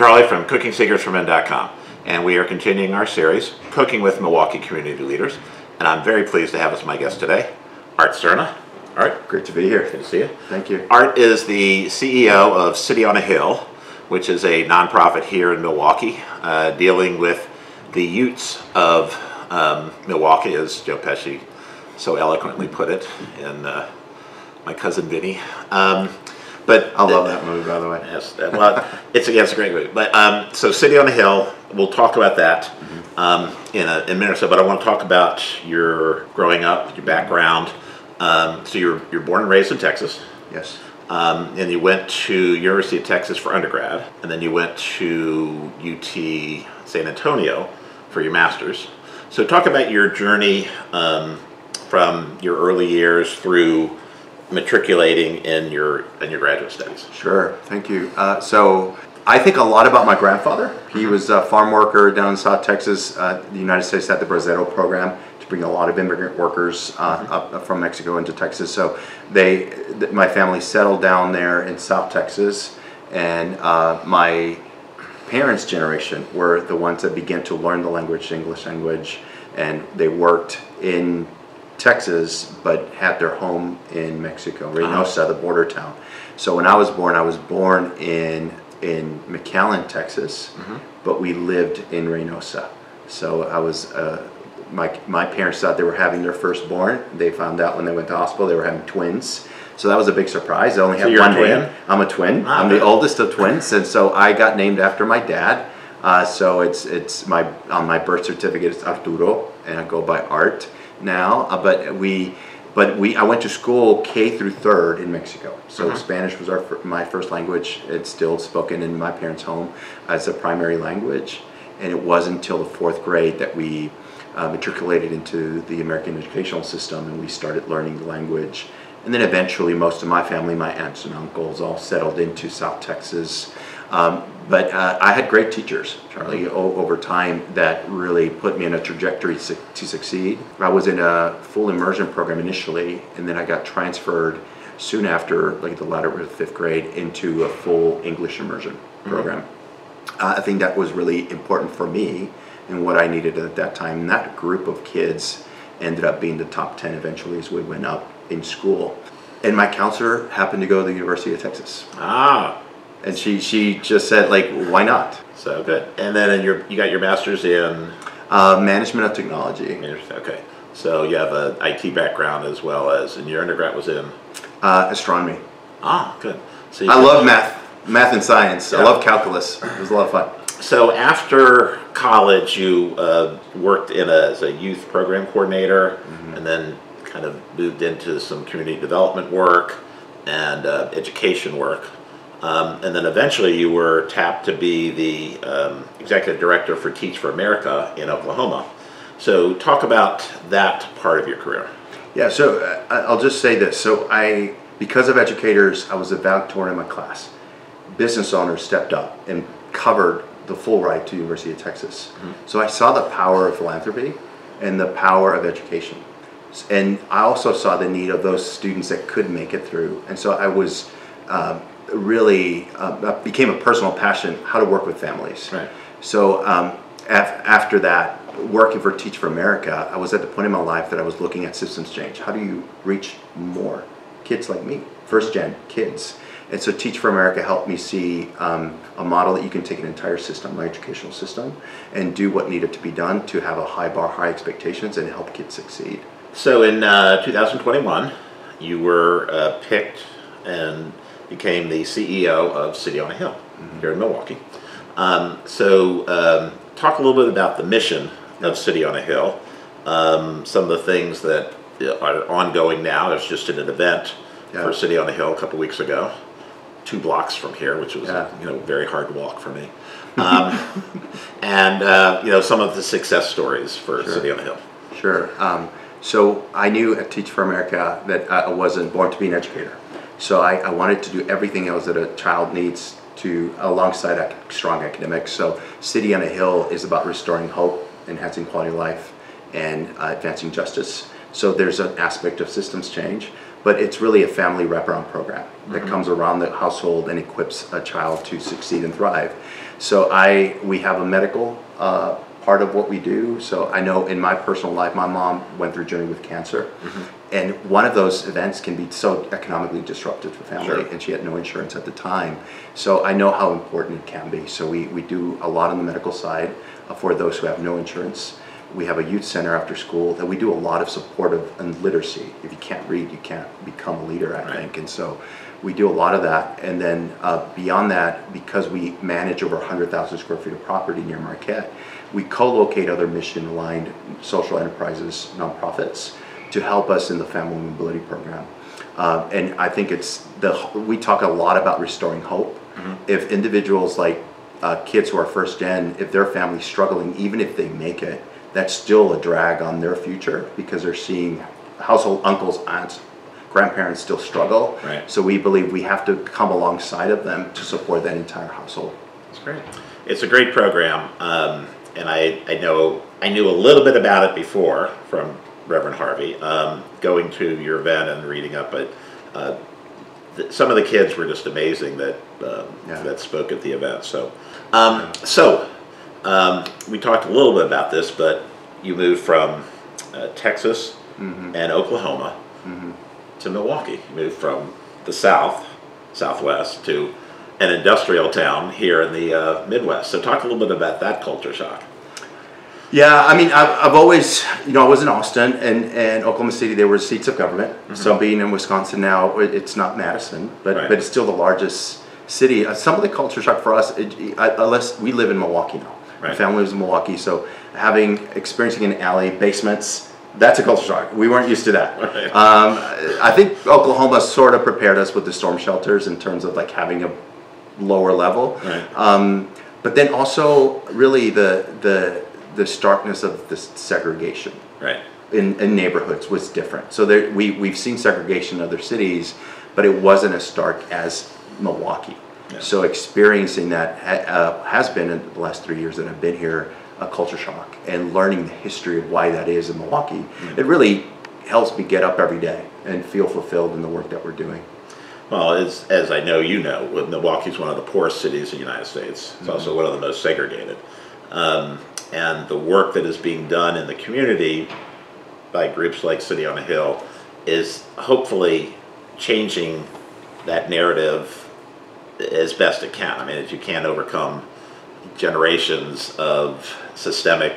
I'm Charlie from CookingSecretsForMen.com, and we are continuing our series, Cooking with Milwaukee Community Leaders. And I'm very pleased to have as my guest today, Art Serna. Art, Great to be here. good to see you. Thank you. Art is the CEO of City on a Hill, which is a nonprofit here in Milwaukee, uh, dealing with the Utes of um, Milwaukee, as Joe Pesci so eloquently put it, and uh, my cousin Vinny. Um, but I love that movie, by the way. Yes, well, it's, yeah, it's a great movie. But um, so, City on a Hill, we'll talk about that um, in, a, in a minute or so. But I want to talk about your growing up, your background. Um, so, you're you're born and raised in Texas, Yes. um, and you went to University of Texas for undergrad, and then you went to UT San Antonio for your master's. So, talk about your journey um, from your early years through matriculating in your in your graduate studies. Sure. Thank you. Uh, so I think a lot about my grandfather. He was a farm worker down in South Texas. Uh, the United States had the Bracero program to bring a lot of immigrant workers uh, up from Mexico into Texas. So they, th- my family settled down there in South Texas, and uh, my parents' generation were the ones that began to learn the language, English language, and they worked in Texas, but had their home in Mexico, Reynosa, the border town. So when I was born, I was born in in McAllen, Texas, but we lived in Reynosa. So I was. Uh, my, my parents thought they were having their firstborn. They found out when they went to hospital they were having twins. So that was a big surprise. I only So had you're one twin? name. I'm a twin. Ah, I'm the oldest of twins, and so I got named after my dad. Uh, so it's it's my on my birth certificate it's Arturo, and I go by Art now. Uh, but we, but we I went to school K through third in Mexico. So Spanish was our my first language. It's still spoken in my parents' home as a primary language, and it wasn't until the fourth grade that we uh, matriculated into the American educational system, and we started learning the language. And then eventually, most of my family, my aunts and uncles, all settled into South Texas. Um, but uh, I had great teachers, Charlie, o- over time that really put me in a trajectory su- to succeed. I was in a full immersion program initially, and then I got transferred soon after, like the latter of fifth grade, into a full English immersion program. Uh, I think that was really important for me and what I needed at that time. And that group of kids ended up being the top 10 eventually as we went up in school. And my counselor happened to go to the University of Texas. Ah, And she, she just said, like, why not? So good. And then in your, you got your master's in, Uh, management of technology, okay. So you have a IT background as well as, and your undergrad was in, uh, astronomy. ah, good. So I love math, math and science. I love calculus. It was a lot of fun. So after college, you uh, worked in a, as a youth program coordinator, and then kind of moved into some community development work and uh, education work. Um, and then eventually you were tapped to be the um, executive director for Teach for America in Oklahoma. So talk about that part of your career. Yeah, so uh, I'll just say this. So I, because of educators, I was a valedictorian in my class. Business owners stepped up and covered the full ride to University of Texas. So I saw the power of philanthropy and the power of education. And I also saw the need of those students that could make it through. And so I was um, really, uh, became a personal passion how to work with families. Right. So um, af- after that, working for Teach for America, I was at the point in my life that I was looking at systems change. How do you reach more kids like me, first gen kids? And so Teach for America helped me see um, a model that you can take an entire system, my educational system, and do what needed to be done to have a high bar, high expectations, and help kids succeed. So in uh, 2021, you were uh, picked and became the CEO of City on a Hill here in Milwaukee. Um, so um, talk a little bit about the mission of City on a Hill, um, some of the things that are ongoing now. There's just an event Yeah. for City on a Hill a couple weeks ago, two blocks from here, which was Yeah. you know very hard walk for me. Um, and uh, you know some of the success stories for Sure. City on a Hill. Sure. Um, so I knew at Teach for America that I wasn't born to be an educator. So I, I wanted to do everything else that a child needs to alongside ac- strong academics. So City on a Hill is about restoring hope, enhancing quality of life, and uh, advancing justice. So there's an aspect of systems change, but it's really a family wraparound program that comes around the household and equips a child to succeed and thrive. So I, we have a medical uh, part of what we do. So I know in my personal life, my mom went through a journey with cancer, and one of those events can be so economically disruptive to the family, Sure. and she had no insurance at the time. So I know how important it can be. So we, we do a lot on the medical side uh, for those who have no insurance. We have a youth center after school that we do a lot of supportive and literacy. If you can't read, you can't become a leader, I Right. think. And so we do a lot of that. And then uh, beyond that, because we manage over 100,000 square feet of property near Marquette, we co-locate other mission-aligned social enterprises, nonprofits, to help us in the family mobility program. Uh, and I think it's the we talk a lot about restoring hope. If individuals like uh, kids who are first gen, if their family's struggling, even if they make it, that's still a drag on their future because they're seeing household uncles, aunts, grandparents still struggle. Right. So we believe we have to come alongside of them to support that entire household. It's great. It's a great program, um, and I, I know I knew a little bit about it before from Reverend Harvey, um, going to your event and reading up. But uh, th- some of the kids were just amazing that um, Yeah. that spoke at the event. So, um, so um, we talked a little bit about this, but you moved from uh, Texas and Oklahoma to Milwaukee. You moved from the South, Southwest, to an industrial town here in the uh, Midwest. So, talk a little bit about that culture shock. Yeah, I mean, I've, I've always, you know, I was in Austin and, and Oklahoma City, there were seats of government. So being in Wisconsin now, it- it's not Madison, but, Right. but it's still the largest city. Uh, Some of the culture shock for us, it, I, unless we live in Milwaukee now. My family lives in Milwaukee, so having, experiencing an alley, basements, that's a culture shock. We weren't used to that. Right. Um, I think Oklahoma sort of prepared us with the storm shelters in terms of like having a lower level. Right. Um, but then also really the the the starkness of the segregation Right. in, in neighborhoods was different. So there, we we've seen segregation in other cities, but it wasn't as stark as Milwaukee. Yeah. So experiencing that ha, uh, has been in the last three years that I've been here a culture shock and learning the history of why that is in Milwaukee. It really helps me get up every day and feel fulfilled in the work that we're doing. Well, as, as I know you know, Milwaukee is one of the poorest cities in the United States. It's also one of the most segregated. Um, and the work that is being done in the community by groups like City on a Hill is hopefully changing that narrative as best it can. I mean, if you can't overcome generations of systemic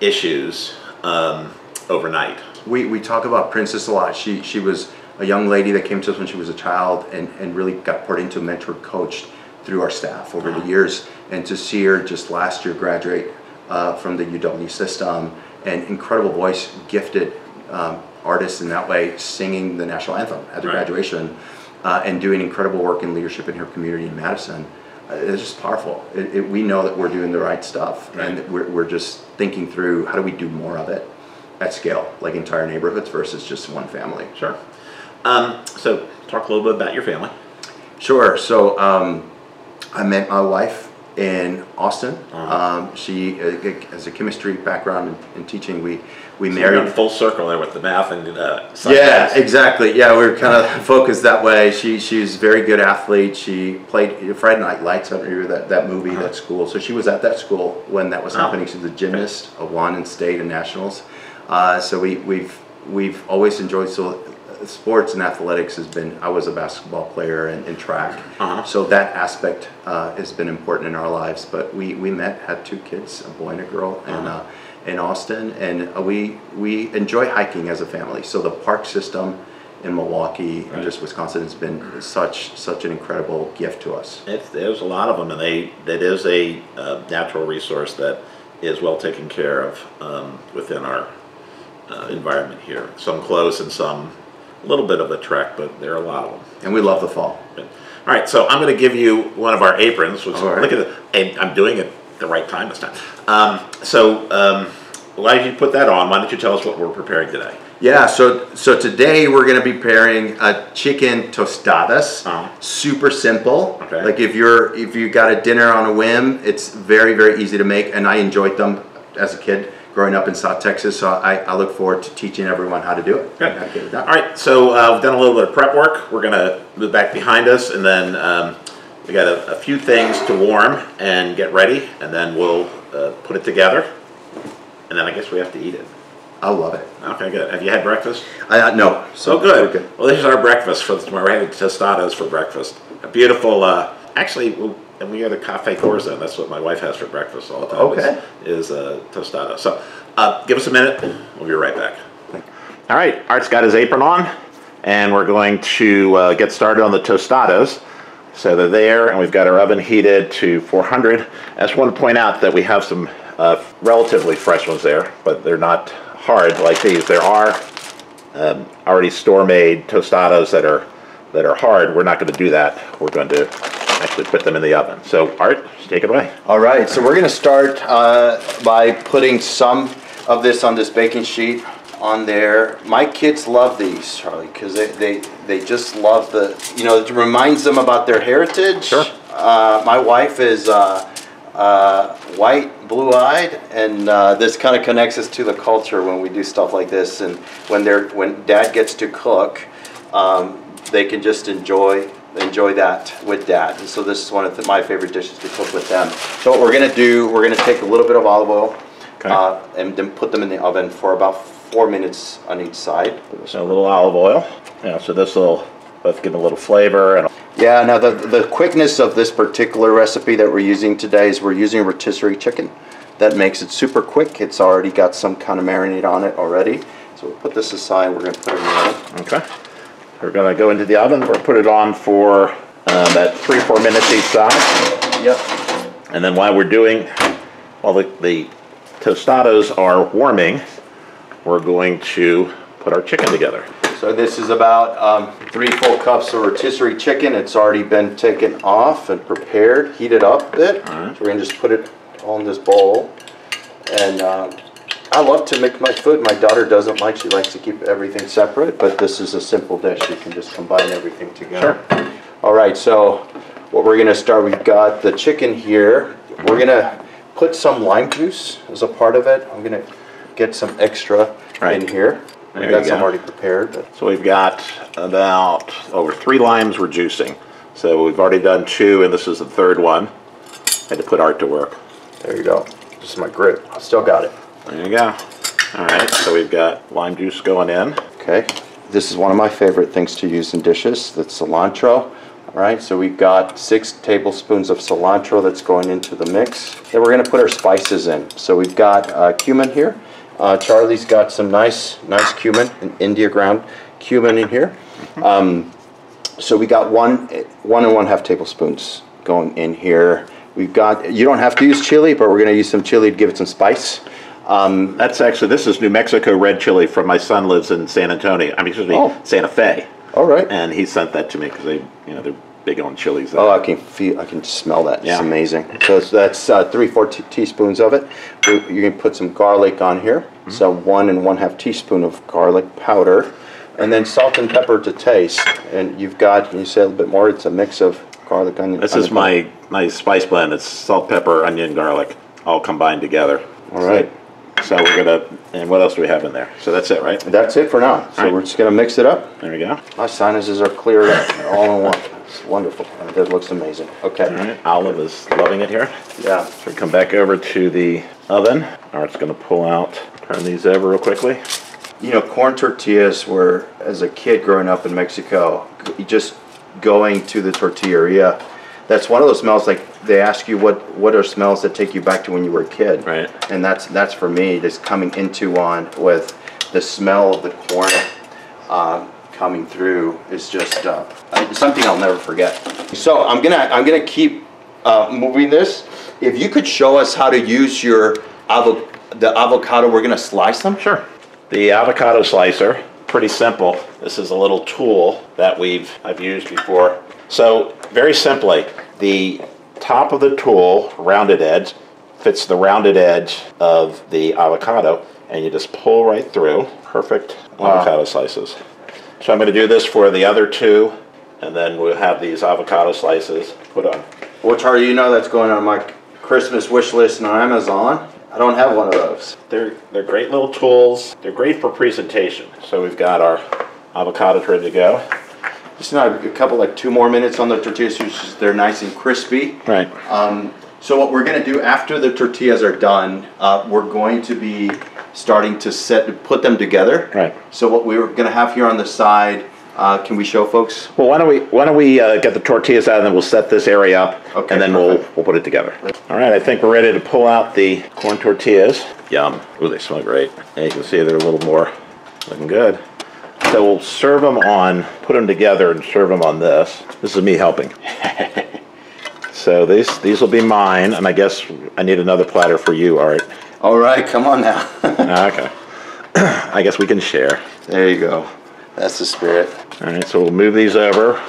issues um, overnight. We, we talk about Princess a lot. She, she was a young lady that came to us when she was a child and, and really got poured into, mentored, coached through our staff over the years. And to see her just last year graduate uh, from the UW system and incredible voice, gifted um, artist in that way, singing the national anthem at the Right. graduation uh, and doing incredible work in leadership in her community in Madison. Uh, it's just powerful. It, it, we know that we're doing the right stuff Right. and we're, we're just thinking through how do we do more of it at scale, like entire neighborhoods versus just one family. Sure. Um, so, talk a little bit about your family. Sure. So um, I met my wife in Austin. Uh-huh. Um, she uh, has a chemistry background in, in teaching. We we So married. full circle there with the math and uh, Yeah, exactly. Yeah, we are kind of focused that way. She she's a very good athlete. She played Friday Night Lights. I don't remember that, that movie, Uh-huh. that school. So she was at that school when that was Oh, happening. She's a gymnast, a one in state and nationals. Uh, so we we've we've always enjoyed so sports and athletics has been. I was a basketball player and, and track. Uh-huh. So that aspect uh, has been important in our lives. But we we met, had two kids, a boy and a girl, and. Uh-huh. Uh, in Austin, and uh, we we enjoy hiking as a family. So the park system in Milwaukee Right. and just Wisconsin has been such such an incredible gift to us. It's, there's a lot of them, and they that is a uh, natural resource that is well taken care of um, within our uh, environment here. Some close and some a little bit of a trek, but there are a lot of them. And we love the fall. All right, so I'm going to give you one of our aprons. Which, right. Look at it, and I'm doing it the right time this time. Um, so um, why did you put that on? Why don't you tell us what we're preparing today? Yeah, so so today we're gonna be pairing a chicken tostadas. Uh-huh. Super simple. Okay. Like if you're if you got a dinner on a whim, it's very very easy to make, and I enjoyed them as a kid growing up in South Texas. So I, I look forward to teaching everyone how to do it. Good. and how to get it done. right, so uh, we've done a little bit of prep work. We're gonna move back behind us, and then um, we got a, a few things to warm and get ready, and then we'll uh, put it together, and then I guess we have to eat it. I love it. Okay, good. Have you had breakfast? I, I no. So we're good. Well, this is our breakfast for tomorrow. We're having tostadas for breakfast. A beautiful. Uh, actually, we'll, and we got a cafe Corazon. That's what my wife has for breakfast all the time. Okay. Is, is uh, tostada. So, uh, give us a minute. We'll be right back. All right. Art's got his apron on, and we're going to uh, get started on the tostadas. So they're there, and we've got our oven heated to 400. I just want to point out that we have some uh, relatively fresh ones there, but they're not hard like these. There are um, already store-made tostadas that are that are hard. We're not going to do that. We're going to actually put them in the oven. So, Art, take it away. All right, so we're gonna start uh, by putting some of this on this baking sheet on there. My kids love these, Charlie, because they, they, they just love the, you know, it reminds them about their heritage. Sure. Uh, my wife is uh, uh, white, blue-eyed, and uh, this kind of connects us to the culture when we do stuff like this. And when they're when Dad gets to cook, um, they can just enjoy enjoy that with Dad. And so this is one of the, my favorite dishes to cook with them. So what we're gonna do, we're gonna take a little bit of olive oil Okay. uh, and then put them in the oven for about four minutes on each side. So a little olive oil. Yeah. So this will both give a little flavor and. Yeah, now the, the quickness of this particular recipe that we're using today is we're using rotisserie chicken. That makes it super quick. It's already got some kind of marinade on it already. So we'll put this aside, we're gonna put it in the oven. Okay. We're going to go into the oven. We'll put it on for um, at three, four minutes each side. Yep. And then while we're doing, while the, the tostadas are warming, we're going to put our chicken together. So this is about um, three full cups of rotisserie chicken. It's already been taken off and prepared, heated up a bit. Alright. So we're gonna just put it on this bowl. And um, I love to make my food. My daughter doesn't like, she likes to keep everything separate, but this is a simple dish. You can just combine everything together. Sure. All right, so what we're gonna start, we've got the chicken here. We're gonna put some lime juice as a part of it. I'm gonna get some extra Right. in here. There you got some already prepared, but So we've got about over three limes we're juicing. So we've already done two, and this is the third one. I Had to put Art to work. there you go. This is my grip. I still got it. There you go. All right, so we've got lime juice going in. Okay. This is one of my favorite things to use in dishes. That's cilantro. All right, so we've got six tablespoons of cilantro that's going into the mix. Then we're gonna put our spices in. So we've got uh, cumin here. Uh, Charlie's got some nice, nice cumin, an India ground cumin in here. Um, so we got one, one and one half tablespoons going in here. We've got, you don't have to use chili, but we're gonna use some chili to give it some spice. Um, That's actually, this is New Mexico red chili from my son lives in San Antonio, I mean, excuse me, Oh. Santa Fe. all right. And he sent that to me because they, you know, they're big on chilies. there. Oh, I can feel, I can smell that. It's Yeah. amazing. So it's- that's uh, three, four te- teaspoons of it. You you can put some garlic on here. Mm-hmm. So one and one half teaspoon of garlic powder, and then salt and pepper to taste. And you've got, can you say a little bit more? It's a mix of garlic, onion. This is my, my spice blend. It's salt, pepper, onion, garlic, all combined together. All right. So we're gonna, and what else do we have in there? So that's it, right? That's it for now. So All right. we're just gonna mix it up. There we go. My sinuses are cleared up, They're all in one. It's wonderful. That looks amazing. Okay. right, Olive is loving it here. Yeah. So we come back over to the oven. Art's gonna pull out, turn these over real quickly. You know, corn tortillas were, as a kid growing up in Mexico, just going to the tortilleria. That's one of those smells like they ask you what what are smells that take you back to when you were a kid. Right. And that's that's for me. Just coming into one with the smell of the corn um, coming through is just uh, something I'll never forget. So I'm gonna I'm gonna keep uh, moving this. If you could show us how to use your avo- the avocado, we're gonna slice them. Sure. The avocado slicer, pretty simple. This is a little tool that we've, I've used before. So very simply, the top of the tool, rounded edge, fits the rounded edge of the avocado and you just pull right through. Perfect avocado slices. So I'm gonna do this for the other two and then we'll have these avocado slices put on. Well, are you know that's going on my Christmas wish list on Amazon. I don't have one of those. They're they're great little tools. They're great for presentation. So we've got our avocados ready to go. Just now a couple, like two more minutes on the tortillas, it's- they're nice and crispy. Right. Um, so what we're gonna do after the tortillas are done, uh, we're going to be starting to set, put them together. Right. So what we're gonna have here on the side, uh, can we show folks? Well, why don't we why don't we uh, get the tortillas out and then we'll set this area up Okay, and then perfect. we'll we'll put it together. All right, I think we're ready to pull out the corn tortillas. Yum. Ooh, they smell great. Yeah, you can see they're a little more looking good. So we'll serve them on, put them together and serve them on this. This is me helping. so these these will be mine, and I guess I need another platter for you, Art. All right, come on now. Okay. I guess we can share. there you go. That's the spirit. All right, so we'll move these over.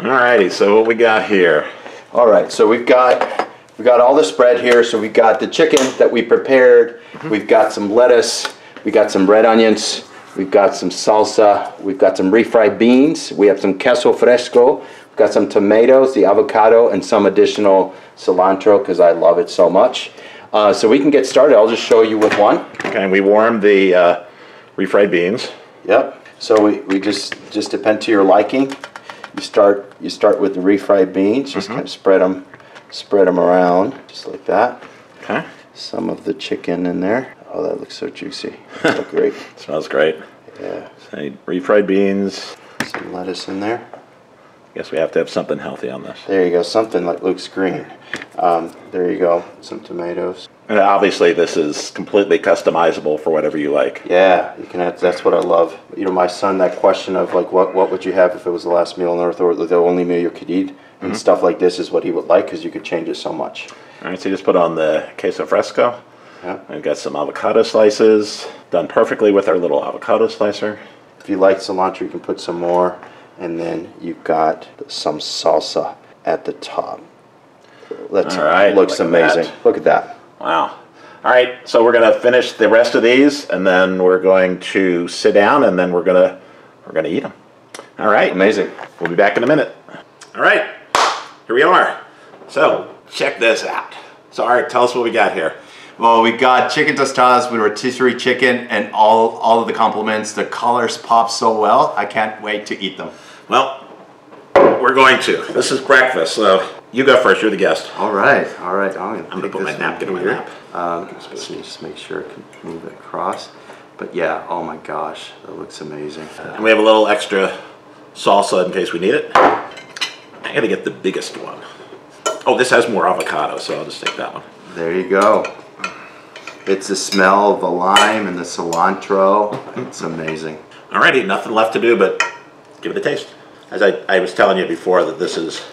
All righty, so what we got here? All right, so we've got we've got all the spread here. So we've got the chicken that we prepared. Mm-hmm. We've got some lettuce. We got some red onions. We've got some salsa. We've got some refried beans. We have some queso fresco. We've got some tomatoes, the avocado, and some additional cilantro because I love it so much. Uh, so we can get started. I'll just show you with one. Okay, we warm the uh, refried beans. Yep. So we, we just just depend to your liking. You start you start with the refried beans. Just kind of spread them spread them around just like that. Okay, Some of the chicken in there. Oh, that looks so juicy. Look great. smells great. Yeah. Say refried beans. Some lettuce in there. Guess we have to have something healthy on this. There you go. Something like Luke's green. Um, there you go. Some tomatoes. And obviously, this is completely customizable for whatever you like. Yeah, you can. Add, that's what I love. You know, my son. That question of like, what what would you have if it was the last meal on earth or the only meal you could eat, and stuff like this is what he would like because you could change it so much. All right, so you just put on the queso fresco. We've got some avocado slices done perfectly with our little avocado slicer. If you like cilantro, you can put some more, and then you've got some salsa at the top. That All right, looks look at amazing. that. Look at that. Wow. All right, so we're gonna finish the rest of these, and then we're going to sit down, and then we're gonna we're gonna eat them. All right. Amazing. We'll be back in a minute. All right, here we are. So check this out. So, all right, tell us what we got here. Well, we got chicken tostadas with rotisserie chicken and all all of the compliments. The colors pop so well. I can't wait to eat them. Well, we're going to. This is breakfast, so you go first. You're the guest. All right, all right. I'm gonna take put my napkin in my here. lap. Um, just make sure I can move it across. But yeah, oh my gosh, that looks amazing. And we have a little extra salsa in case we need it. I gotta get the biggest one. Oh, this has more avocado, so I'll just take that one. There you go. It's the smell of the lime and the cilantro. It's amazing. Alrighty, nothing left to do but give it a taste. As I, I was telling you before, that this is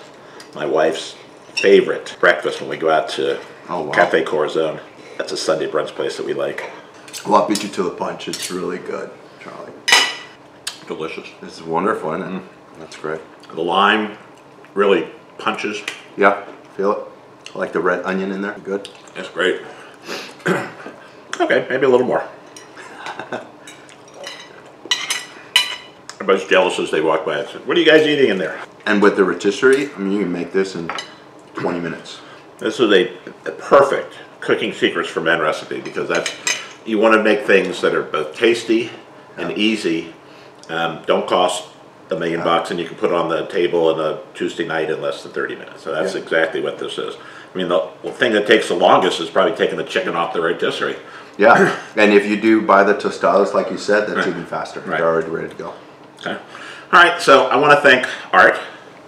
my wife's favorite breakfast when we go out to Oh, wow. Cafe Corazon. That's a Sunday brunch place that we like. Well, I beat you to the punch. It's really good, Charlie. Delicious. This is wonderful, isn't it? Mm. That's great. The lime really punches. Yeah, feel it. I like the red onion in there. Good. That's great. okay, maybe a little more. Everybody's jealous as they walk by and say, What are you guys eating in there? And with the rotisserie, I mean, you can make this in 20 minutes. This is a, a perfect cooking secrets for men recipe because that's you want to make things that are both tasty and easy. Um, don't cost a million bucks, and you can put it on the table on a Tuesday night in less than thirty minutes. So that's Yeah. exactly what this is. I mean, the, the thing that takes the longest is probably taking the chicken off the rotisserie. Yeah, and if you do buy the tostadas, like you said, that's Right. even faster. Right. They're already ready to go. Okay. All right. So I want to thank Art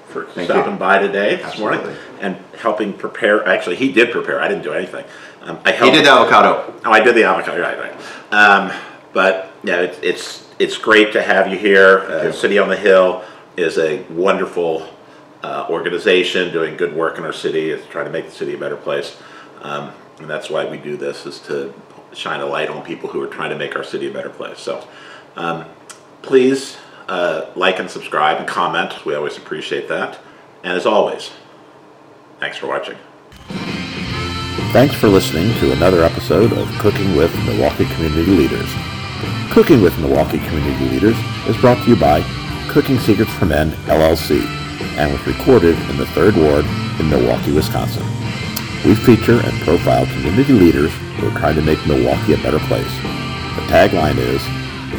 for Thank stopping you. by today this morning and helping prepare. Actually, he did prepare. I didn't do anything. Um, I He did the avocado. Oh, I did the avocado, right, right. Um, but yeah, it's it's it's great to have you here. Uh. City on the Hill is a wonderful uh, organization doing good work in our city. It's trying to make the city a better place, um, and that's why we do this is to shine a light on people who are trying to make our city a better place. So, um, please uh, like and subscribe and comment. We always appreciate that. And as always, thanks for watching. Thanks for listening to another episode of Cooking with Milwaukee Community Leaders. Cooking with Milwaukee Community Leaders is brought to you by Cooking Secrets for Men, LLC, and was recorded in the Third Ward in Milwaukee, Wisconsin. we feature and profile community leaders who are trying to make Milwaukee a better place. The tagline is,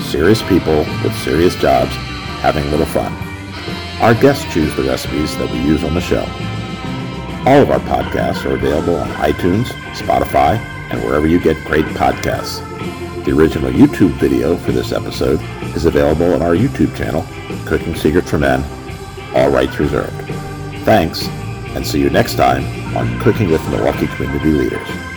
serious people with serious jobs having a little fun. Our guests choose the recipes that we use on the show. All of our podcasts are available on iTunes, Spotify, and wherever you get great podcasts. The original YouTube video for this episode is available on our YouTube channel, Cooking Secrets for Men, all rights reserved. Thanks, and see you next time on Cooking with Milwaukee Community Leaders.